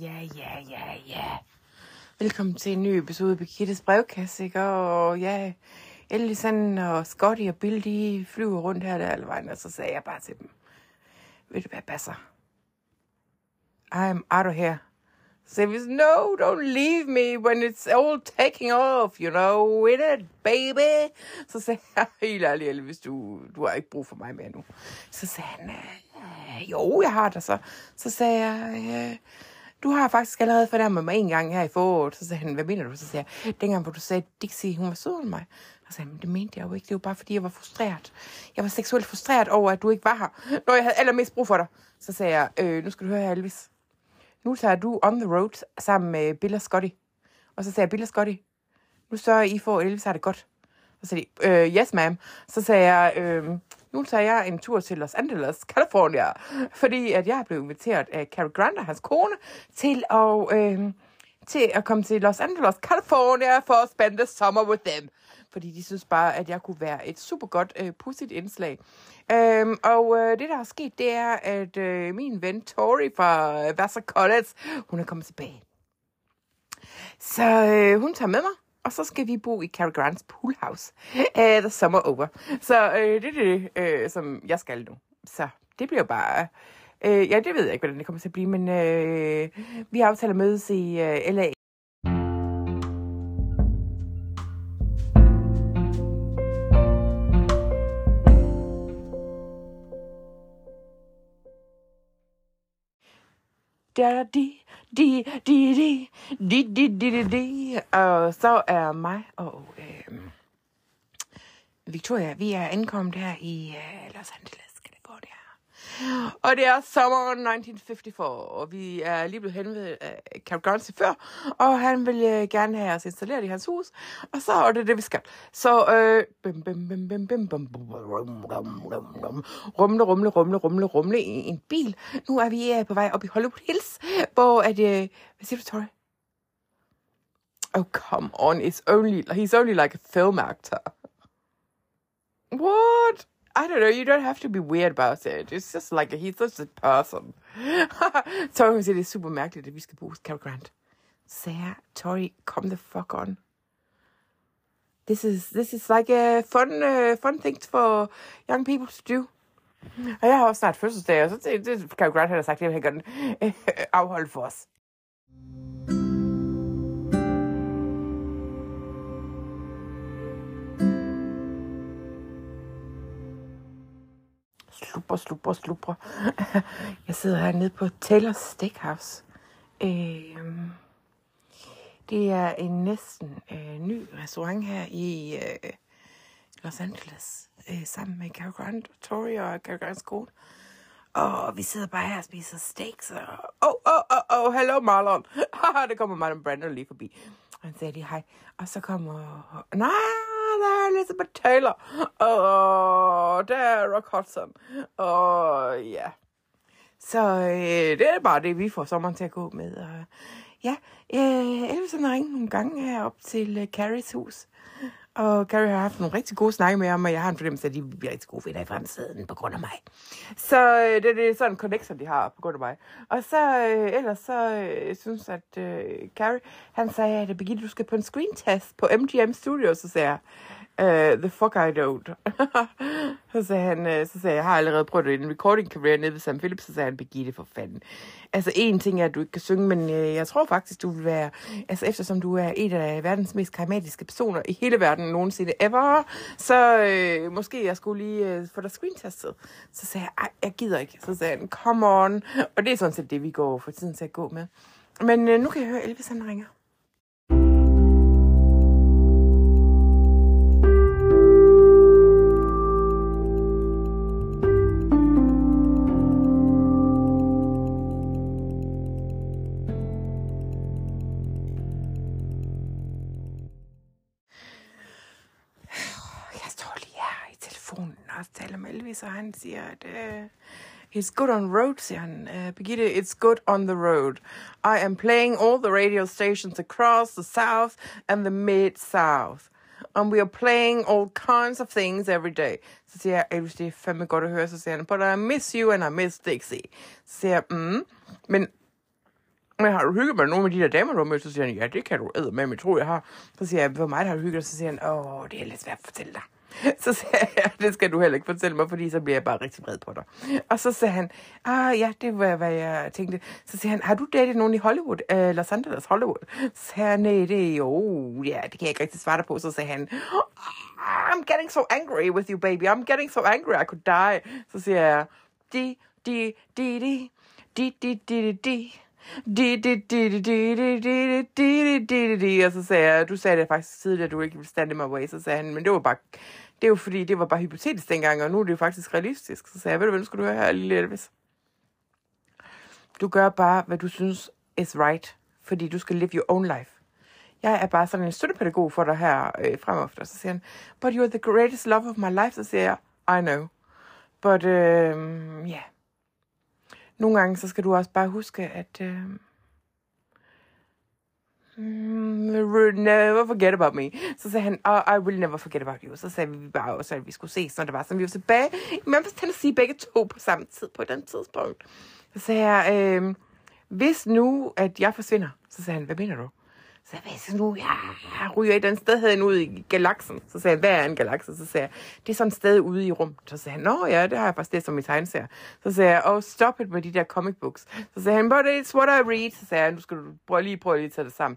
Ja, ja, ja, ja. Velkommen til en ny episode af Birgittes brevkasse, ikke? Og ja, Ellison og Scotty og Bill, de flyver rundt her der alle vejen, og så sagde jeg bare til dem, ved du hvad, passer? I'm out of here. Så sagde vi, no, don't leave me when it's all taking off, you know, in it, baby. Så sagde jeg, helt ærligt, Elvis, du, du har ikke brug for mig mere nu. Så sagde han, øh, jo, jeg har det så. Så sagde jeg, du har faktisk allerede fornærmet mig en gang her i foråret. Så sagde han, hvad mener du? Så sagde jeg, dengang hvor du sagde, at Dixie, hun var sød mig. Så sagde han, men det mente jeg jo ikke. Det var bare fordi, jeg var frustreret. Jeg var seksuelt frustreret over, at du ikke var her, når jeg havde allermest brug for dig. Så sagde jeg, øh, nu skal du høre her, Elvis. Nu tager du on the road sammen med Bill og Scotty. Og så sagde jeg, Bill og Scotty, nu sørger I for, at Elvis har det godt. Så sagde de, øh, yes ma'am. Så sagde jeg, øh, nu tager jeg en tur til Los Angeles, California, fordi at jeg er blevet inviteret af Cary Grant og hans kone til at, øh, til at komme til Los Angeles, California for at spende summer with them. Fordi de synes bare, at jeg kunne være et super godt, øh, pudsigt indslag. Øhm, og øh, det, der er sket, det er, at øh, min ven Tori fra Vassar College, hun er kommet tilbage. Så øh, hun tager med mig, og så skal vi bo i Cary Grants poolhouse, Uh, øh, the summer over. Så uh, det er det, uh, som jeg skal nu. Så det bliver bare... Uh, ja, det ved jeg ikke, hvordan det kommer til at blive, men uh, vi aftaler mødes i uh, LA da di di di di di di di di di. Og så er mig og øh, Victoria, vi er ankommet her i øh, Los Angeles, og det er sommeren 1954, og vi er lige blevet henvendt af Camp Grant før, og han vil øh, gerne have os installeret i hans hus, og så er det det, vi skal. Så øh, bim, bim, bim, bim, bim, bim, bum, rumle, rumle, rumle, rumle, rumle i en bil. Nu er vi øh, på vej op i Hollywood Hills, hvor at, øh, hvad siger du, Tori? Oh, come on, it's only, he's only like a film actor. What? I don't know. You don't have to be weird about it. It's just like he's just a person. Tori hun siger, det er super mærkeligt, at vi skal hos Cary Grant. Jeg, Tori, come the fuck on. This is this is like a fun uh, fun thing for young people to do. Og jeg har også snart fødselsdag, og så det, det Cary Grant har sagt, det vil han gerne øh, afholde for. Slupper, slupper, slupper. Jeg sidder hernede på Taylor's Steakhouse. Øh, det er en næsten øh, ny restaurant her i øh, Los Angeles. Øh, sammen med Cary Grant, Tori og Cary Grants kone. Og vi sidder bare her og spiser steaks. Og... Oh, oh, oh, oh, hello Marlon. det kommer Marlon Brando lige forbi. Han sagde lige hej. Og så kommer... Nej, der er Elizabeth Taylor. Og der er Rock Hudson. Og ja. Så øh, det er bare det, vi får sommeren til at gå med. Og, ja, øh, Elvis har ringet nogle gange herop til øh, Carries hus. Og Carrie har haft nogle rigtig gode snakke med ham, og jeg har en fornemmelse af, at de bliver rigtig gode venner i fremtiden på grund af mig. Så øh, det, det er sådan en connection, de har på grund af mig. Og så øh, ellers så øh, synes at øh, Carrie, han sagde, at Birgitte, du skal på en screen test på MGM Studios, så sagde jeg, Uh, the fuck I don't. så sagde han, uh, så sagde jeg, jeg har allerede prøvet en recording career nede ved Sam Phillips, så sagde han, Birgitte for fanden. Altså en ting er, at du ikke kan synge, men uh, jeg tror faktisk, du vil være, altså eftersom du er en af verdens mest karismatiske personer i hele verden nogensinde ever, så uh, måske jeg skulle lige uh, få dig screentestet. Så sagde jeg, jeg gider ikke. Så sagde han, come on. Og det er sådan set det, vi går for tiden til at gå med. Men uh, nu kan jeg høre, Elvis han ringer. Siger, at uh, it's good on road, siger han. Uh, Birgitte, it's good on the road. I am playing all the radio stations across the South and the Mid-South. And we are playing all kinds of things every day. Så siger jeg, Elvis, det er fandme godt at høre. Så siger han, but I miss you and I miss Dixie. Så siger jeg, mm, men men har du hygget med nogle af de der damer, du har mødt? Så siger han, ja, det kan du æde med, men tror, jeg har. Så siger jeg, hvor meget har du hygget? Så siger han, åh, det er lidt svært at fortælle dig. Så sagde jeg, det skal du heller ikke fortælle mig, fordi så bliver jeg bare rigtig vred på dig. Og så sagde han, ah ja, det var, hvad jeg tænkte. Så siger han, har du datet nogen i Hollywood? Uh, Los Angeles Hollywood? Så sagde han, nej, det er jo, ja, det kan jeg ikke rigtig svare dig på. Så sagde han, ah, I'm getting so angry with you, baby. I'm getting so angry, I could die. Så siger jeg, di, di, di, di, di, di, di, di, og så sagde jeg, du sagde det faktisk tidligere, du ikke ville stand in my way. Så sagde han, men det var bare, det var fordi, det var bare hypotetisk dengang, og nu er det jo faktisk realistisk. Så sagde jeg, ved du hvad, skal du høre her, lille Elvis. Du gør bare, hvad du synes is right, fordi du skal live your own life jeg er bare sådan en støttepædagog for dig her øh, fremefter. Så siger han, but you're the greatest love of my life. Så siger jeg, I know. But, ja, um, yeah nogle gange, så skal du også bare huske, at øh, mm, never forget about me. Så sagde han, oh, I will never forget about you. Så sagde vi bare også, at vi skulle ses, når det var, så vi var tilbage i Memphis, Tennessee, begge to på samme tid, på den tidspunkt. Så sagde jeg, øh, hvis nu, at jeg forsvinder, så sagde han, hvad mener du? Så jeg nu, jeg ryger et eller andet sted hen ud i galaksen. Så sagde jeg, hvad er en galakse? Så sagde jeg, det er sådan et sted ude i rum. Så sagde han, nå ja, det har jeg faktisk det som i tegneserier. Så sagde jeg, oh, stop it med de der comic books. Så sagde han, but it's what I read. Så sagde jeg, nu skal du prøve, lige prøve lige at tage det sammen.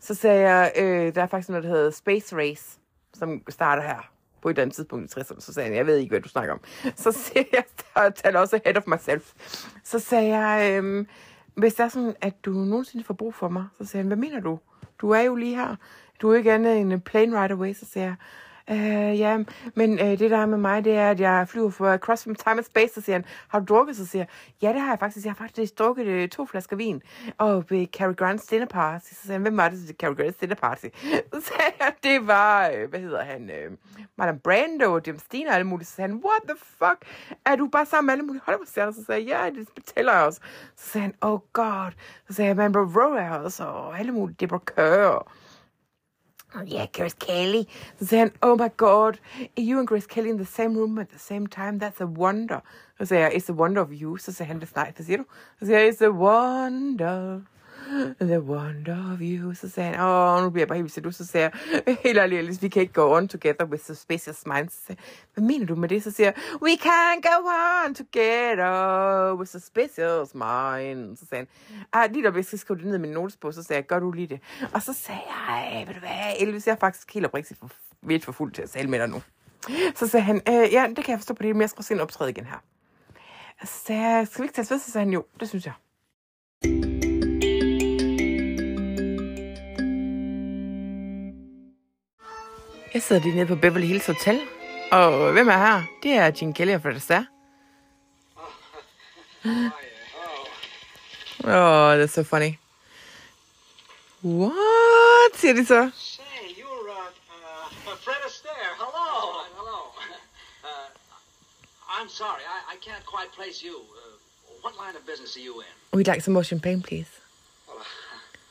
Så sagde jeg, øh, der er faktisk noget, der hedder Space Race, som starter her på et andet tidspunkt i 60'erne. Så sagde han, jeg ved ikke, hvad du snakker om. Så siger jeg, jeg taler også head of myself. Så sagde jeg, øh, hvis det er sådan, at du nogensinde får brug for mig, så siger han, hvad mener du? Du er jo lige her. Du er ikke andet end en plane right away, så siger jeg, Øh, ja, men øh, det der med mig, det er, at jeg flyver for Cross from Time and Space, så siger han, har du drukket? Så siger jeg, ja, det har jeg faktisk. Jeg har faktisk drukket øh, to flasker vin. Og ved Cary Grants dinner party. Så siger han, hvem var det til Cary Grants dinner party? Så sagde jeg, det var, øh, hvad hedder han, øh, Madame Brando og Jim Steen og alle mulige. Så sagde han, what the fuck? Er du bare sammen med alle mulige Hollywood-stjerner? Så sagde jeg, ja, det fortæller jeg også. Så sagde han, oh god. Så sagde jeg, man, Rowe også, og alle mulige, Deborah Kerr Oh, yeah, Grace Kelly. Then oh my god, you and Grace Kelly in the same room at the same time? That's a wonder. Så sagde it's a wonder of you. Så sagde han, det nej, hvad siger it's a wonder The wonder of you. Så sagde han, åh, nu bliver jeg bare helt du. Så sagde jeg, helt ærligt, Alice, vi kan ikke go on together with suspicious minds. Så sagde, hvad mener du med det? Så siger jeg, we can't go on together with suspicious minds. Så sagde han, ah, lige da jeg skal skrive det ned i min notesbog, så sagde jeg, gør du lige det? Og så sagde jeg, ved du hvad, Elvis, jeg er faktisk helt oprigtigt for, lidt for fuld til at tale med dig nu. Så sagde han, øh, ja, det kan jeg forstå på det, men jeg skal også ind optræde igen her. Så sagde jeg, skal vi ikke tage ved? Så sagde han, jo, det synes jeg. Jeg sidder lige nede på Beverly Hills Hotel. Og hvem er her? Det er Gene Kelly og Fred Astaire. Oh, that's so funny. What? Siger de så? Say, you're uh, uh, Fred Astaire. Hello. Hello. Uh, I'm sorry, I, I can't quite place you. Uh, what line of business are you in? We'd like some more champagne, please.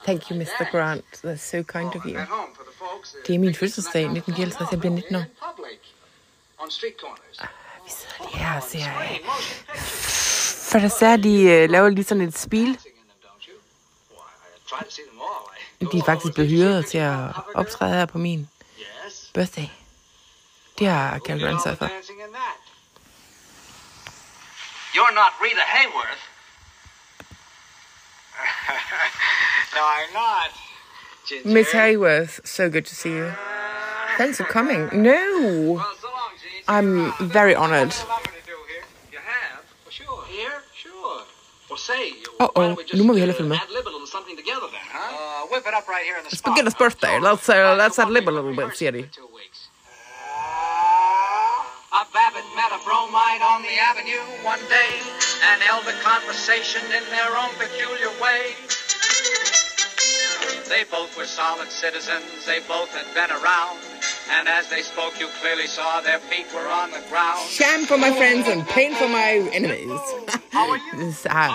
Thank you, Mr. Grant. That's so kind of you. Det er min fødselsdag i 1954. Jeg bliver 19 år. Ah, vi sidder lige her og ser... For der ser, de øh, laver lige sådan et spil. De er faktisk blevet hyret til at optræde her på min birthday. Det har Karen Grant sørget for. You're not Rita Hayworth. No, I'm not. Ginger. Miss Hayworth, so good to see you. Thanks for coming. No. Well, so long, I'm very honoured. Uh-oh, nu må vi Let's begin his birthday. Let's, uh, let's add lib a little uh, bit, siger. A Babbitt met a bromide on the avenue one day and held a conversation in their own peculiar way. They both were solid citizens, they both had been around, and as they spoke, you clearly saw their feet were on the ground. Sham for my friends and pain for my enemies. det har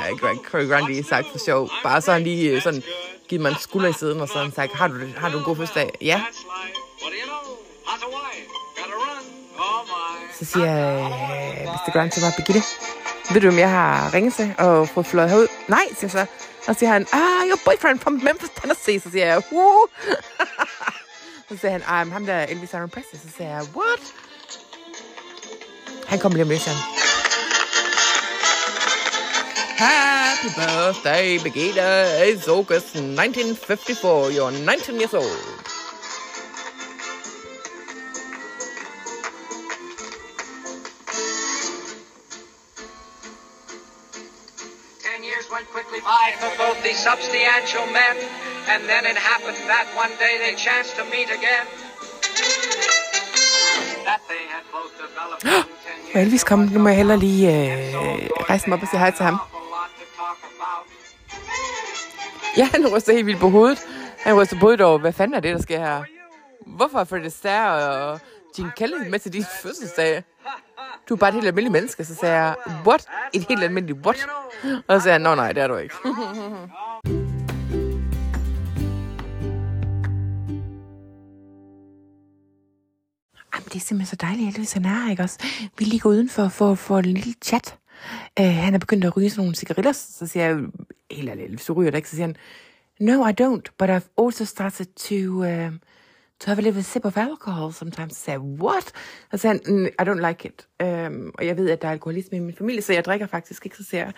Craig Grant lige sagt for sjov. Bare sådan lige øh, sådan, givet mig en skulder i siden og sådan sagt, har du, har du en god fødselsdag? Ja. That's life. What do you know? How's a wife? Gotta run. Oh. Så siger jeg, Mr. Grant, så var Birgitte. ved du, om jeg har ringet til og fået fløjet herud? Nej, siger så. Og så siger han, ah, your boyfriend from Memphis, Tennessee. Så siger jeg, woo. så siger han, der Elvis Aaron Presley. Så siger jeg, what? Han kommer lige om lidt, han. Happy birthday, Birgitta. It's August 1954. You're 19 years old. These substantial men, and then it happened that one day they chanced to meet again. That they had both developed in 10 Må. Elvis komme? Nu må jeg hellere lige øh, rejse mig op og sige hej til ham. Ja, han ryster helt vildt på hovedet. Han ryster på hovedet over, hvad fanden er det, der sker her? Hvorfor er Fred Astaire og Gene Kelly med til din fødselsdag? Du er bare et helt almindeligt menneske. Så sagde jeg, what? Et helt almindeligt what? Og så sagde han, nå nej, det er du ikke. Jamen, det er simpelthen så dejligt, Elvis han er ikke også? Vi lige går udenfor for at få en lille chat. Uh, han er begyndt at ryge sådan nogle cigaretter, så siger jeg, helt ærligt, hvis du ryger det ikke? Så siger han, no, I don't, but I've also started to, um, to have a little sip of alcohol sometimes. Så sagde jeg, what? Og så sagde han, mm, I don't like it. Um, og jeg ved, at der er alkoholisme i min familie, så jeg drikker faktisk ikke, så siger jeg,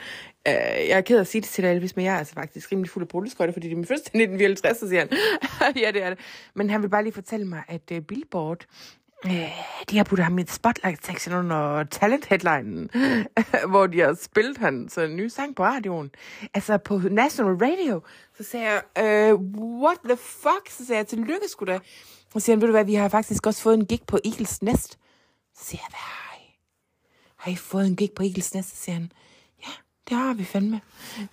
uh, jeg er ked af at sige det til dig, Elvis, men jeg er altså faktisk rimelig fuld af brudeskøjter, fordi det er min første 1954, så siger han, ja, det er det. Men han vil bare lige fortælle mig, at uh, Billboard, Øh, de har puttet ham i et spotlight-section under talent-headlinen, hvor de har spillet hans nye sang på radioen. Altså på National Radio. Så sagde jeg, øh, what the fuck? Så sagde jeg, tillykke sgu da. Så siger han, ved du hvad, vi har faktisk også fået en gig på Eagles Nest. Så siger jeg, hvad har I? Har I fået en gig på Eagles Nest? Så siger han, ja, det har vi fandme.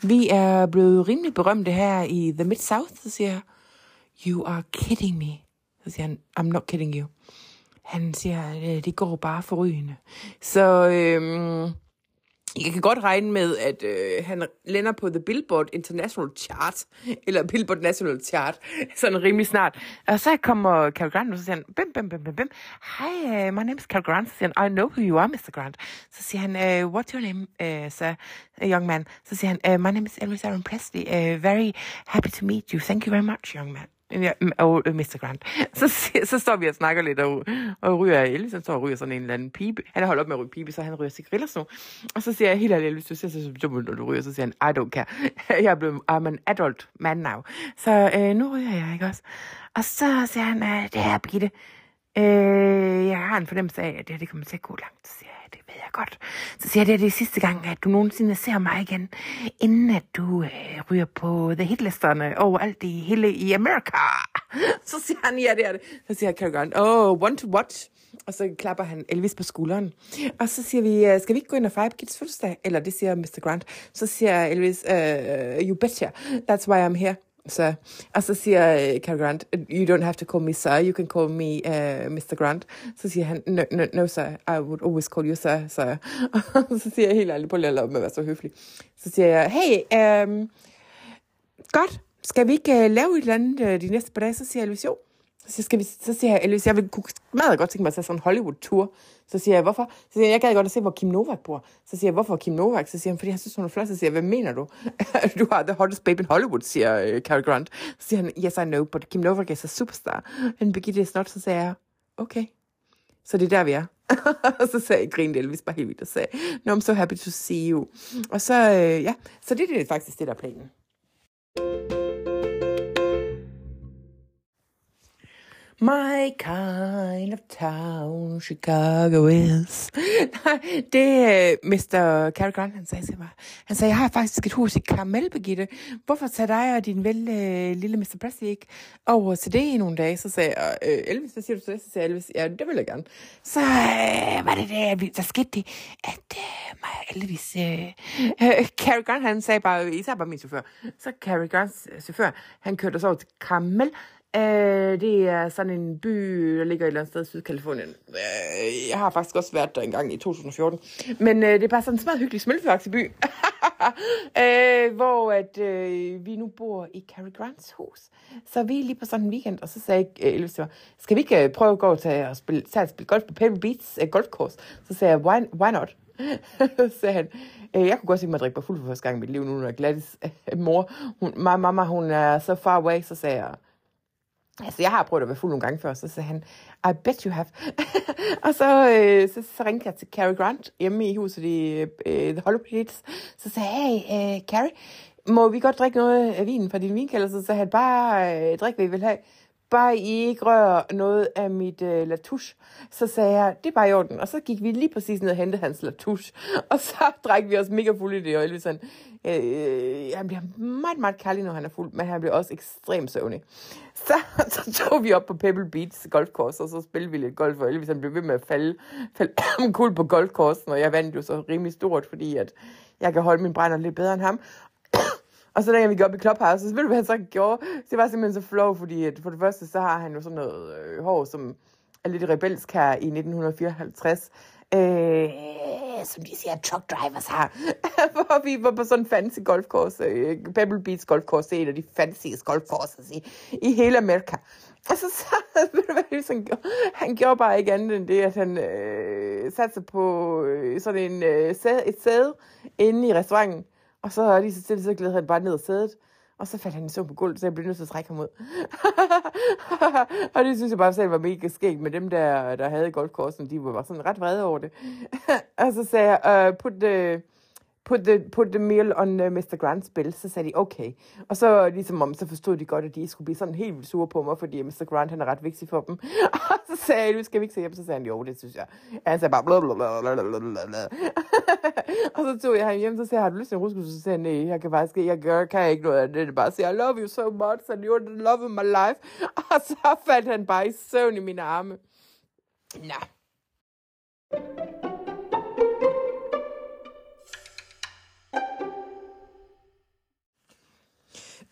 Vi er blevet rimelig berømte her i The Mid-South, så siger jeg, you are kidding me. Så siger han, I'm not kidding you. Han siger, at øh, det går bare forrygende. Så øhm, jeg kan godt regne med, at øh, han lander på The Billboard International Chart, eller Billboard National Chart, sådan rimelig snart. Og så kommer Cary Grant, og så siger han, bim, bim, bim, bim, bim. Hi, uh, my name is Cary Grant. Så siger han, I know who you are, Mr. Grant. Så siger han, uh, what's your name, øh, uh, sir, uh, young man? Så siger han, uh, my name is Elvis Aaron Presley. Uh, very happy to meet you. Thank you very much, young man. Ja, mm, og øh, Mr. Grant. Så, så står vi og snakker lidt, og, og ryger Elvis, han står og ryger sådan en eller anden pibe. Han har holdt op med at ryge pibe, så han ryger cigaretter sådan. Og så siger jeg helt ærligt, Elvis, du ser så dum ud, når du ryger. Så siger han, I don't care. Jeg er blevet, I'm an adult man now. Så øh, nu ryger jeg, ikke også? Og så siger han, øh, det her, Birgitte, øh, jeg har en fornemmelse af, at det her det kommer til at gå langt. Så siger jeg, det ved jeg godt. Så siger jeg, det er det sidste gang, at du nogensinde ser mig igen, inden at du øh, ryger på the hitlisterne overalt i hele i Amerika. Så siger han, ja, det er det. Så siger Cary Grant, oh, one to watch. Og så klapper han Elvis på skulderen. Og så siger vi, skal vi ikke gå ind og fejre Kids fødselsdag? Eller det siger Mr. Grant. Så siger Elvis, uh, you betcha, that's why I'm here. Så, og så siger øh, Cary Grant, you don't have to call me sir, you can call me øh, uh, Mr. Grant. Så siger han, no, no, no sir, I would always call you sir, sir. Og så siger jeg helt ærligt, på lige at lade med at være så høflig. Så siger jeg, hey, um, godt, skal vi ikke uh, lave et eller andet uh, de næste par dage? Så siger jeg, jo. Så skal vi, så siger jeg, Elvis, jeg vil kunne meget godt tænke mig at tage sådan en Hollywood-tur. Så siger jeg, hvorfor? Så siger jeg, jeg gad godt at se, hvor Kim Novak bor. Så siger jeg, hvorfor Kim Novak? Så siger han, fordi jeg synes, hun er flot. Så siger jeg, hvad mener du? du har the hottest babe in Hollywood, siger uh, Cary Grant. Så siger han, yes, I know, but Kim Novak is a superstar. And Birgitte is not. Så siger jeg, okay. Så det er der, vi er. og så sagde jeg, grinede Elvis bare helt vildt og sagde, no, I'm so happy to see you. Og så, øh, ja, så det, det er faktisk det, der er planen. My kind of town, Chicago is. Nej, det øh, er Mr. Cary Grant, han sagde til mig. Han sagde, jeg har faktisk et hus i Carmel, Birgitte. Hvorfor tager dig og din vel øh, lille Mr. Presley ikke over til det i nogle dage? Så sagde jeg, øh, Elvis, hvad siger du til det? Så sagde Elvis, ja, det vil jeg gerne. Så øh, var det det, vi- der skete det, at øh, mig Elvis, øh, øh, Cary Grant, han sagde bare, især bare min chauffør. Så Cary Grants øh, chauffør, han kørte os over til Carmel, Øh, det er sådan en by, der ligger et eller andet sted i Sydkalifornien. Øh, jeg har faktisk også været der engang i 2014. Men øh, det er bare sådan en smadret hyggelig smølfeagtig by. øh, hvor at, øh, vi nu bor i Cary Grants hus. Så vi er lige på sådan en weekend, og så sagde øh, Elvis til mig, skal vi ikke øh, prøve at gå til at spille, tage at spille golf på Pebble Beach øh, golfkurs? Så sagde jeg, why, why not? så sagde han, øh, jeg kunne godt se mig at drikke mig fuld for første gang i mit liv, nu når Gladys øh, mor, hun, my mamma, hun er så far away, så sagde jeg, Altså, jeg har prøvet at være fuld nogle gange før, så sagde han, I bet you have. og så, øh, så, så ringte jeg til Cary Grant hjemme i huset i øh, The Hollow Pits. Så sagde jeg, hey, øh, Cary, må vi godt drikke noget af vinen fra din vinkælder? Så sagde han, bare øh, drik, hvad I vil have bare I ikke rører noget af mit øh, latouche. Så sagde jeg, det er bare i orden. Og så gik vi lige præcis ned og hentede hans latouche. Og så drak vi os mega fulde i det, og Elvis han, øh, han bliver meget, meget kærlig, når han er fuld, men han bliver også ekstremt søvnig. Så, så tog vi op på Pebble Beach golfkurs, og så spillede vi lidt golf, og Elvis han blev ved med at falde, falde kul på golfkursen, og jeg vandt jo så rimelig stort, fordi at jeg kan holde min brænder lidt bedre end ham. Og så dengang vi gik op i Clubhouse, så ved du, hvad han så gjorde? Det var simpelthen så flow, fordi at for det første, så har han jo sådan noget øh, hår, som er lidt rebelsk her i 1954. Øh, som de siger, truck drivers har. Hvor vi var på sådan en fancy golfkurs. Øh, Pebble Beach golfkurs, det er en af de fancyeste golfkurser i, i hele Amerika. Og så, så ved du hvad, han gjorde? Han gjorde bare ikke andet end det, at han øh, satte sig på øh, sådan en, øh, sæde, et sæde inde i restauranten, og så lige så stille, så glæder han bare ned og sædet. Og så faldt han i søvn på gulvet, så jeg blev nødt til at trække ham ud. og det synes jeg bare selv var mega skægt med dem, der, der havde golfkorsen, De var bare sådan ret vrede over det. og så sagde jeg, uh, put the, put the, put the meal on øh, uh, Mr. Grants bill. Så sagde de, okay. Og så ligesom om, så forstod de godt, at de skulle blive sådan helt vildt sure på mig, fordi Mr. Grant, han er ret vigtig for dem. og så sagde jeg, nu skal vi ikke se hjem. Så sagde han, jo, det synes jeg. Og han sagde bare, blablabla. og så tog jeg ham hjem, så sagde jeg, har du lyst til en ruskus? Så sagde jeg, nej, jeg kan faktisk ikke, jeg gør, kan ikke noget af det. Det bare sige, I love you so much, and you're the love of my life. Og så faldt han bare i søvn i mine arme. Nå.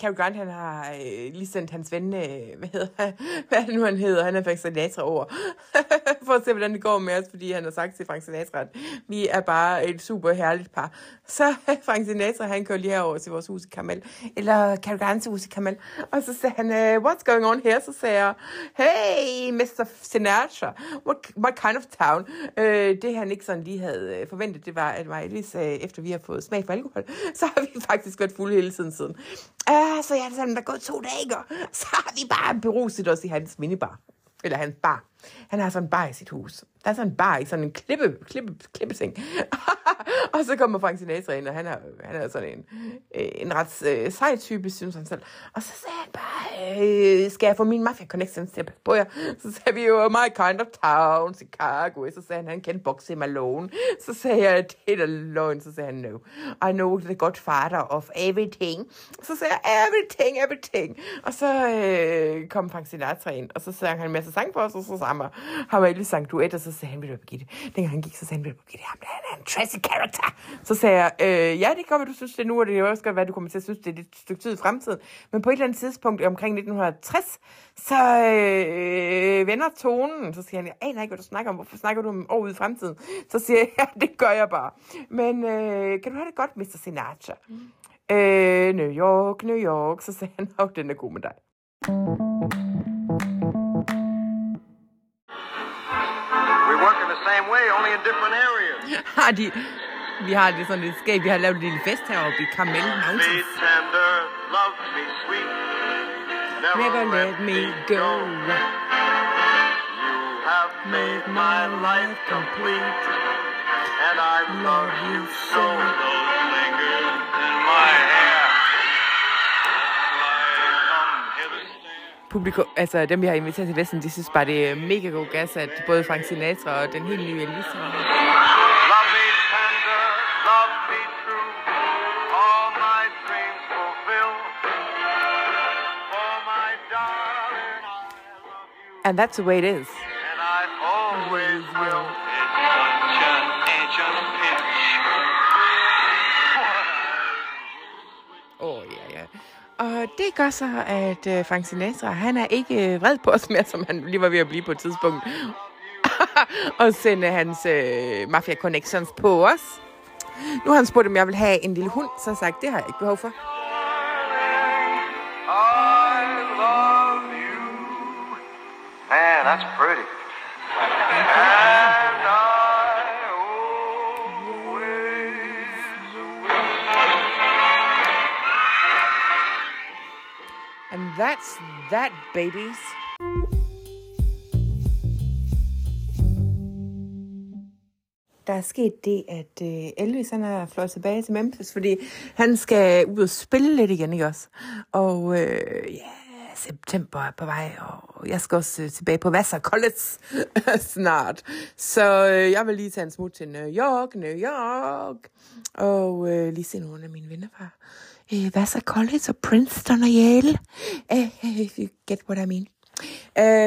Cary Grant, han har øh, lige sendt hans ven, øh, hvad hedder hvad er det nu, han hedder? Han er faktisk Sinatra over. For at se, hvordan det går med os, fordi han har sagt til Frank Sinatra, at vi er bare et super herligt par. Så Frank Sinatra, han kører lige herover til vores hus i Kamel, eller Cary Grants hus i Kamel. Og så sagde han, øh, what's going on here? Så sagde jeg, hey, Mr. Sinatra, what, what kind of town? Øh, det han ikke sådan lige havde øh, forventet, det var, at mig, øh, efter vi har fået smag for alkohol, så har vi faktisk været fulde hele tiden siden. Øh, så jeg sådan, der er gået to dage, og så har vi bare beruset os i hans minibar. Eller hans bar. Han har sådan en bar i sit hus. Der er sådan en bar i sådan en klippe, klippe, klippeseng. og så kommer Frank Sinatra ind, og han er, han er sådan en, øh, en ret øh, sej type, synes han selv. Og så sagde han bare, øh, skal jeg få min mafia connections til på jer? Så sagde vi jo, oh my kind of town, Chicago. Så sagde han, han kendte Boxy Malone. Så sagde jeg, det er løgn. Så sagde han, no. I know the godfather of everything. Så sagde jeg, everything, everything. Og så øh, kom Frank Sinatra ind, og så sang han en masse sang for os, og så sammen han, har man sang duet, og så sagde han, ved du Birgitte, dengang han gik, så sagde han, ved du Birgitte, ham der, han er en tragic character. Så sagde jeg, øh, ja, det kan godt du synes det nu, og det kan også godt være, du kommer til at synes, det er et stykke tid i fremtiden. Men på et eller andet tidspunkt omkring 1960, så øh, vender tonen. Så siger han, jeg aner ikke, hvad du snakker om. Hvorfor snakker du om år ude i fremtiden? Så siger jeg, ja, det gør jeg bare. Men øh, kan du have det godt, Mr. Sinatra? Mm. Øh, New York, New York. Så sagde han, åh, den er god med dig. Same way, only in different areas. Har de, vi har det sådan lidt skægt. Vi har lavet en lille fest heroppe i Carmel Mountains. Tender, love me sweet. Never, Never let me go. You have made my life complete. And I love you so. Those fingers in my. Publikum, altså dem, vi har inviteret til festen, de synes bare, det er mega god gas, at både Frank Sinatra og den helt nye Elvis Love me tender, love me true. All my dreams fulfill. For my darling, I love you. And that's the way it is. And I always will. Det gør så, at øh, Frank Sinatra, han er ikke øh, vred på os mere, som han lige var ved at blive på et tidspunkt. og sende hans øh, Mafia Connections på os. Nu har han spurgt, om jeg vil have en lille hund, så har jeg sagt, det har jeg ikke behov for. I love you. Man, that's pretty. That's that, babies. Der er sket det, at øh, Elvis han er fløjet tilbage til Memphis, fordi han skal ud og spille lidt igen, ikke også? Og øh, ja, september er på vej, og jeg skal også øh, tilbage på Vassar College snart. Så øh, jeg vil lige tage en smut til New York, New York, og øh, lige se nogle af mine venner fra øh, Vassar College og Princeton og Yale. Øh, uh, if you get what I mean.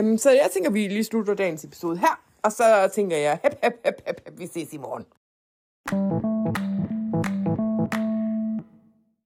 Um, så jeg tænker, vi lige slutter dagens episode her. Og så tænker jeg, hep, hep, hep, hep, hep, vi ses i morgen.